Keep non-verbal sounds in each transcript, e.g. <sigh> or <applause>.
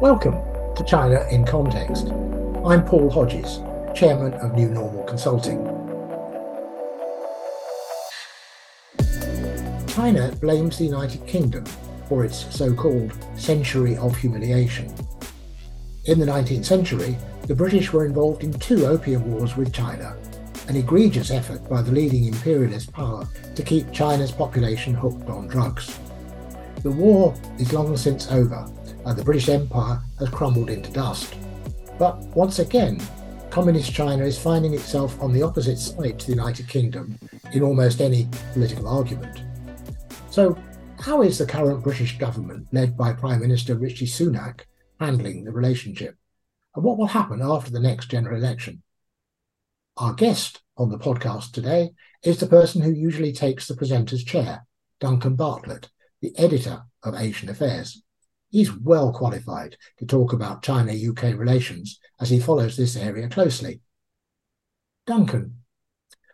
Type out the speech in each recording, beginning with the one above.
Welcome to China in Context. I'm Paul Hodges, Chairman of New Normal Consulting. China blames the United Kingdom for its so called century of humiliation. In the 19th century, the British were involved in two opium wars with China, an egregious effort by the leading imperialist power to keep China's population hooked on drugs. The war is long since over, and the British Empire has crumbled into dust. But once again, Communist China is finding itself on the opposite side to the United Kingdom in almost any political argument. So, how is the current British government, led by Prime Minister Rishi Sunak, handling the relationship? And what will happen after the next general election? Our guest on the podcast today is the person who usually takes the presenter's chair, Duncan Bartlett, the editor of Asian Affairs. He's well qualified to talk about China UK relations as he follows this area closely. Duncan,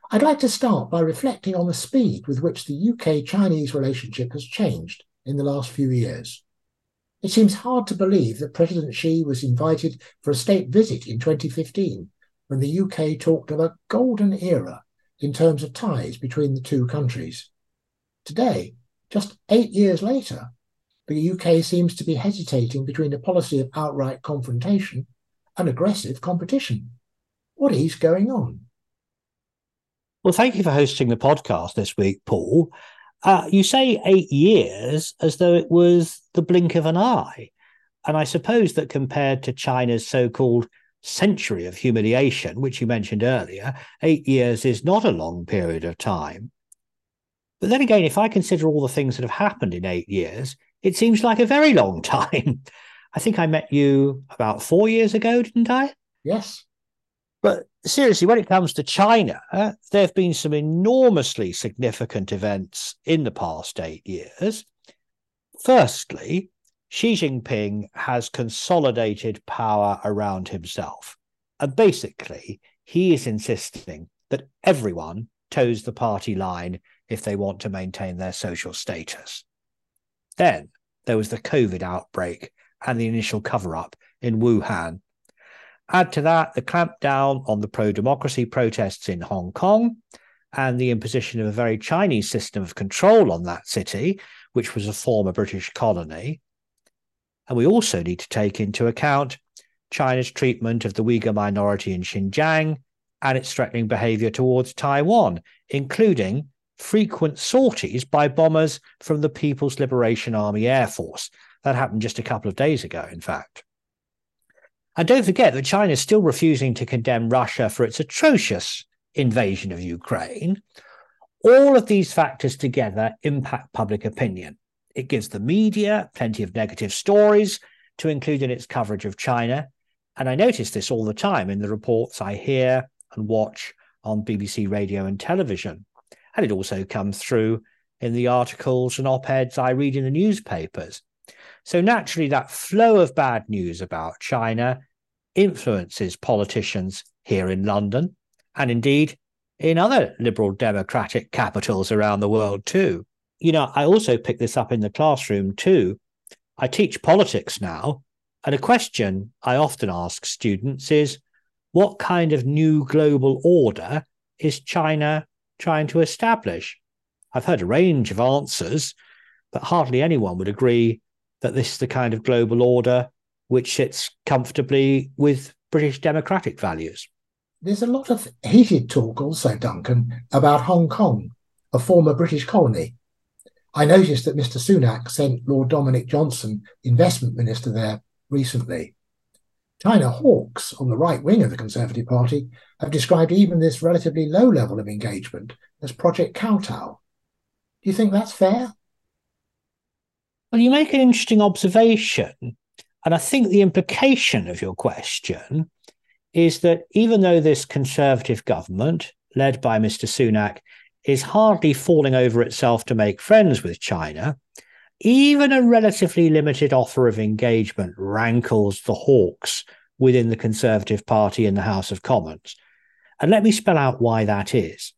I'd like to start by reflecting on the speed with which the UK Chinese relationship has changed in the last few years. It seems hard to believe that President Xi was invited for a state visit in 2015 when the UK talked of a golden era in terms of ties between the two countries. Today, just eight years later, the UK seems to be hesitating between a policy of outright confrontation and aggressive competition. What is going on? Well, thank you for hosting the podcast this week, Paul. Uh, you say eight years as though it was the blink of an eye. And I suppose that compared to China's so called century of humiliation, which you mentioned earlier, eight years is not a long period of time. But then again, if I consider all the things that have happened in eight years, it seems like a very long time. <laughs> I think I met you about four years ago, didn't I? Yes. But seriously, when it comes to China, uh, there have been some enormously significant events in the past eight years. Firstly, Xi Jinping has consolidated power around himself. And basically, he is insisting that everyone toes the party line if they want to maintain their social status. Then there was the COVID outbreak and the initial cover up in Wuhan. Add to that the clampdown on the pro democracy protests in Hong Kong and the imposition of a very Chinese system of control on that city, which was a former British colony. And we also need to take into account China's treatment of the Uyghur minority in Xinjiang and its threatening behavior towards Taiwan, including frequent sorties by bombers from the People's Liberation Army Air Force. That happened just a couple of days ago, in fact. And don't forget that China is still refusing to condemn Russia for its atrocious invasion of Ukraine. All of these factors together impact public opinion. It gives the media plenty of negative stories to include in its coverage of China. And I notice this all the time in the reports I hear and watch on BBC radio and television. And it also comes through in the articles and op eds I read in the newspapers. So naturally, that flow of bad news about China influences politicians here in London and indeed in other liberal democratic capitals around the world too. You know, I also pick this up in the classroom too. I teach politics now, and a question I often ask students is what kind of new global order is China trying to establish? I've heard a range of answers, but hardly anyone would agree that this is the kind of global order which sits comfortably with British democratic values. There's a lot of heated talk also, Duncan, about Hong Kong, a former British colony. I noticed that Mr. Sunak sent Lord Dominic Johnson, investment minister, there recently. China hawks on the right wing of the Conservative Party have described even this relatively low level of engagement as Project Kowtow. Do you think that's fair? Well, you make an interesting observation. And I think the implication of your question is that even though this Conservative government, led by Mr. Sunak, is hardly falling over itself to make friends with China, even a relatively limited offer of engagement rankles the hawks within the Conservative Party in the House of Commons. And let me spell out why that is.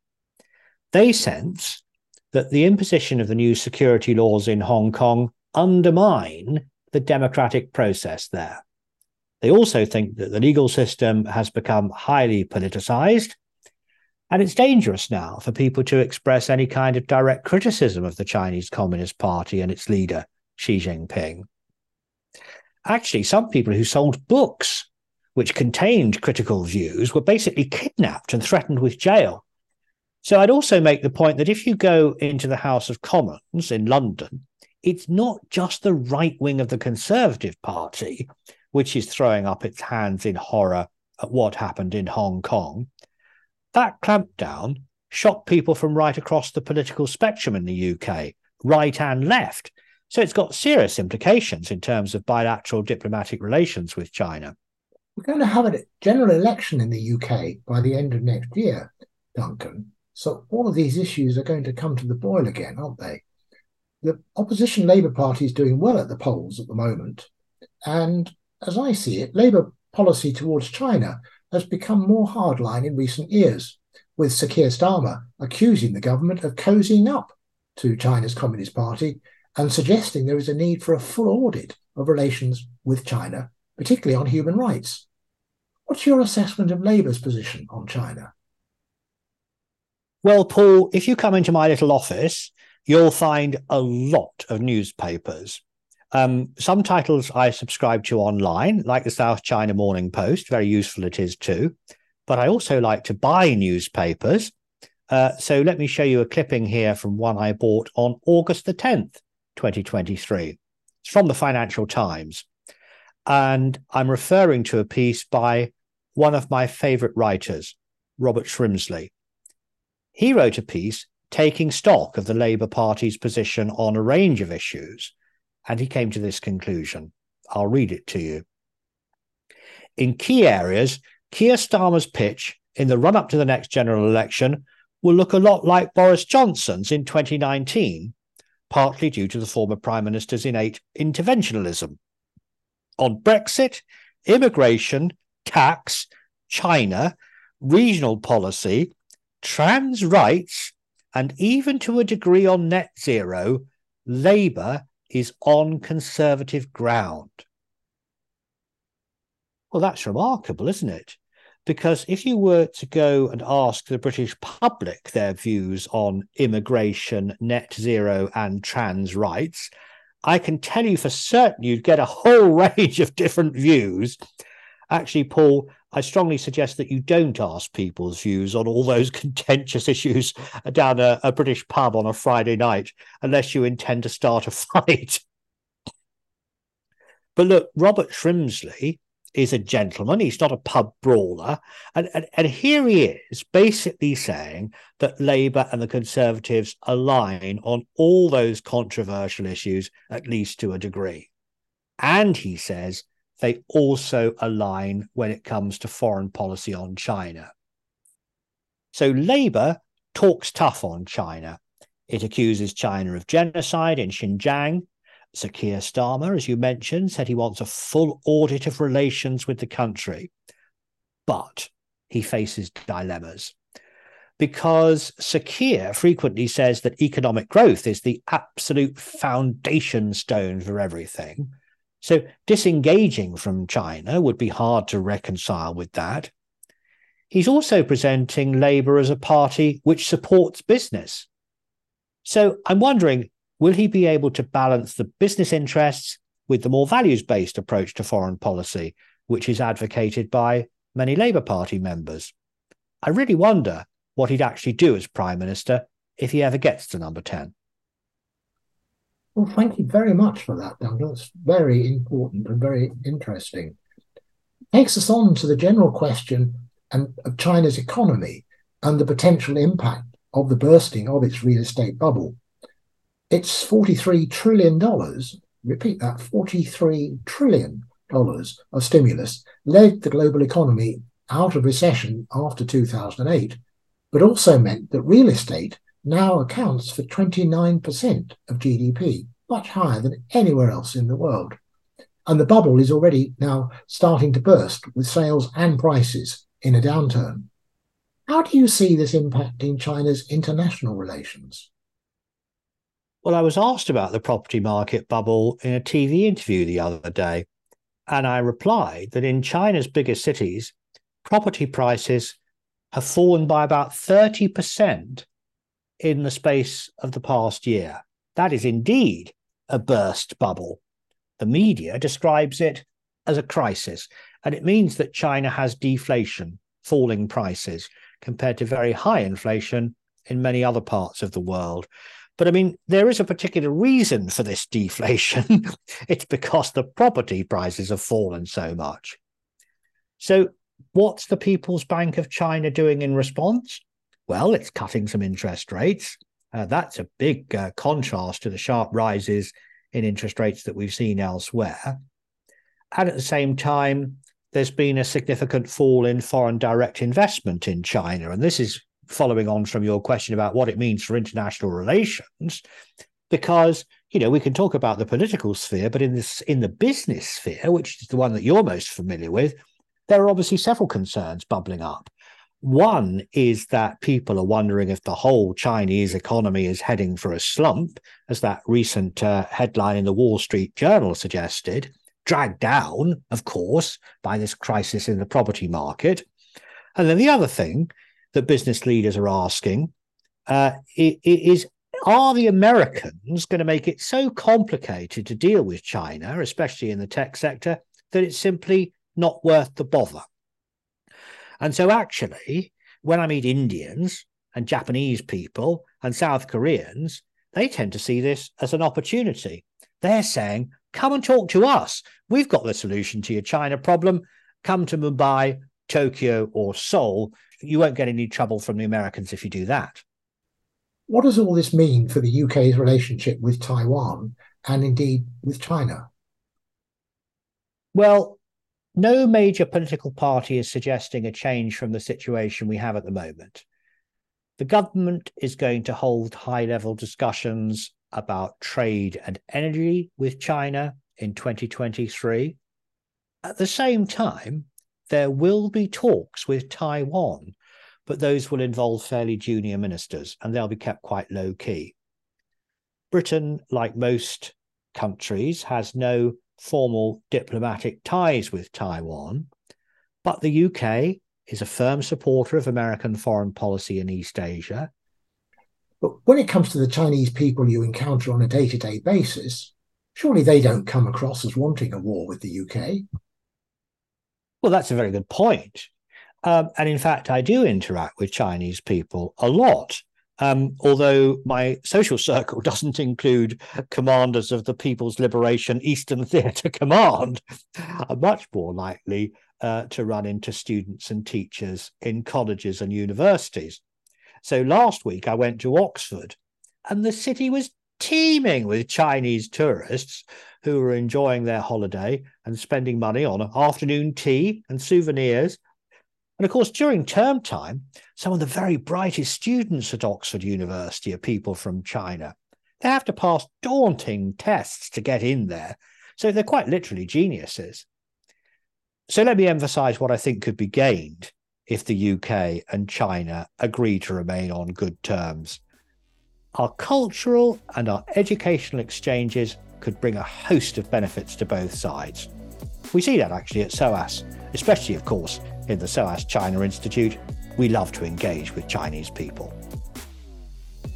They sense that the imposition of the new security laws in Hong Kong undermine the democratic process there. They also think that the legal system has become highly politicized, and it's dangerous now for people to express any kind of direct criticism of the Chinese Communist Party and its leader, Xi Jinping. Actually, some people who sold books which contained critical views were basically kidnapped and threatened with jail. So I'd also make the point that if you go into the House of Commons in London, it's not just the right wing of the Conservative Party which is throwing up its hands in horror at what happened in Hong Kong. That clampdown shocked people from right across the political spectrum in the UK, right and left. So it's got serious implications in terms of bilateral diplomatic relations with China. We're going to have a general election in the UK by the end of next year, Duncan. So all of these issues are going to come to the boil again, aren't they? The opposition Labour Party is doing well at the polls at the moment, and as I see it, Labour policy towards China has become more hardline in recent years, with Sir Keir Starmer accusing the government of cozying up to China's Communist Party and suggesting there is a need for a full audit of relations with China, particularly on human rights. What's your assessment of Labour's position on China? Well, Paul, if you come into my little office, you'll find a lot of newspapers um, some titles I subscribe to online, like the South China Morning Post, very useful it is too. But I also like to buy newspapers. Uh, so let me show you a clipping here from one I bought on August the 10th, 2023. It's from the Financial Times. And I'm referring to a piece by one of my favorite writers, Robert Shrimsley. He wrote a piece taking stock of the Labour Party's position on a range of issues and he came to this conclusion. I'll read it to you. In key areas, Keir Starmer's pitch in the run up to the next general election will look a lot like Boris Johnson's in 2019, partly due to the former Prime Minister's innate interventionism. On Brexit, immigration, tax, China, regional policy, trans rights, and even to a degree on net zero, Labour is on conservative ground. Well, that's remarkable, isn't it? Because if you were to go and ask the British public their views on immigration, net zero, and trans rights, I can tell you for certain you'd get a whole <laughs> range of different views. Actually, Paul, I strongly suggest that you don't ask people's views on all those <laughs> contentious issues down a, a British pub on a Friday night unless you intend to start a <laughs> fight. But look, Robert Shrimsley is a gentleman. He's not a pub brawler. And, and, and here he is basically saying that Labour and the Conservatives align on all those controversial issues, at least to a degree. And he says they also align when it comes to foreign policy on China. So Labour talks tough on China. It accuses China of genocide in Xinjiang. Sir Keir Starmer, as you mentioned, said he wants a full audit of relations with the country. But he faces dilemmas because Sir Keir frequently says that economic growth is the absolute foundation stone for everything. So disengaging from China would be hard to reconcile with that. He's also presenting Labour as a party which supports business. So I'm wondering will he be able to balance the business interests with the more values based approach to foreign policy, which is advocated by many Labour Party members? I really wonder what he'd actually do as Prime Minister if he ever gets to number 10. Well, thank you very much for that, Duncan. It's very important and very interesting. Takes us on to the general question and of China's economy and the potential impact of the bursting of its real estate bubble. It's $43 trillion, repeat that, $43 trillion of stimulus led the global economy out of recession after 2008, but also meant that real estate now accounts for 29% of GDP, much higher than anywhere else in the world. And the bubble is already now starting to burst with sales and prices in a downturn. How do you see this impacting China's international relations? Well, I was asked about the property market bubble in a TV interview the other day, and I replied that in China's biggest cities, property prices have fallen by about 30% in the space of the past year. That is indeed a burst bubble. The media describes it as a crisis, and it means that China has deflation, falling prices, compared to very high inflation in many other parts of the world. But I mean, there is a particular reason for this deflation. <laughs> it's because the property prices have fallen so much. So, what's the People's Bank of China doing in response? Well, it's cutting some interest rates. Uh, that's a big uh, contrast to the sharp rises in interest rates that we've seen elsewhere. And at the same time, there's been a significant fall in foreign direct investment in China. And this is following on from your question about what it means for international relations, because you know we can talk about the political sphere, but in this in the business sphere, which is the one that you're most familiar with, there are obviously several concerns bubbling up. One is that people are wondering if the whole Chinese economy is heading for a slump, as that recent uh, headline in the Wall Street Journal suggested, dragged down, of course, by this crisis in the property market. And then the other thing that business leaders are asking uh, is are the Americans going to make it so complicated to deal with China, especially in the tech sector, that it's simply not worth the bother? And so, actually, when I meet Indians and Japanese people and South Koreans, they tend to see this as an opportunity. They're saying, come and talk to us. We've got the solution to your China problem. Come to Mumbai, Tokyo, or Seoul. You won't get any trouble from the Americans if you do that. What does all this mean for the UK's relationship with Taiwan and indeed with China? Well, no major political party is suggesting a change from the situation we have at the moment. The government is going to hold high level discussions about trade and energy with China in 2023. At the same time, there will be talks with Taiwan, but those will involve fairly junior ministers and they'll be kept quite low key. Britain, like most countries, has no formal diplomatic ties with Taiwan, but the UK is a firm supporter of American foreign policy in East Asia. But when it comes to the Chinese people you encounter on a day to day basis, surely they don't come across as wanting a war with the UK. Well, that's a very good point. Um, and in fact, I do interact with Chinese people a lot. Um, although my social circle <laughs> doesn't include commanders of the People's Liberation Eastern <laughs> Theatre Command, I'm much more likely uh, to run into students and teachers in colleges and universities. So last week I went to Oxford, and the city was teeming with Chinese tourists who were enjoying their holiday and spending money on afternoon tea and souvenirs and of course, during term time, some of the very brightest students at Oxford University are people from China. They have to pass daunting tests to get in there. So they're quite literally geniuses. So let me emphasize what I think could be gained if the UK and China agree to remain on good terms. Our cultural and our educational exchanges could bring a host of benefits to both sides. We see that actually at SOAS, especially, of course, in the SOAS China Institute, we love to engage with Chinese people.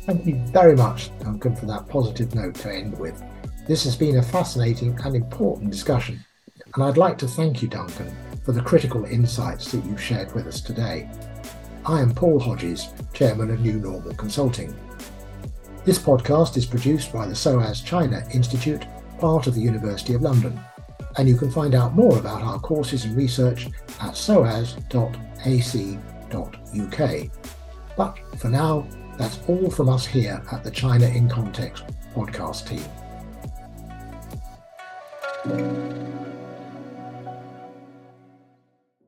Thank you very much, Duncan, for that positive note to end with. This has been a fascinating and important discussion, and I'd like to thank you, Duncan, for the critical insights that you've shared with us today. I am Paul Hodges, Chairman of New Normal Consulting. This podcast is produced by the SOAS China Institute, part of the University of London and you can find out more about our courses and research at soas.ac.uk. But for now, that's all from us here at the China in Context podcast team.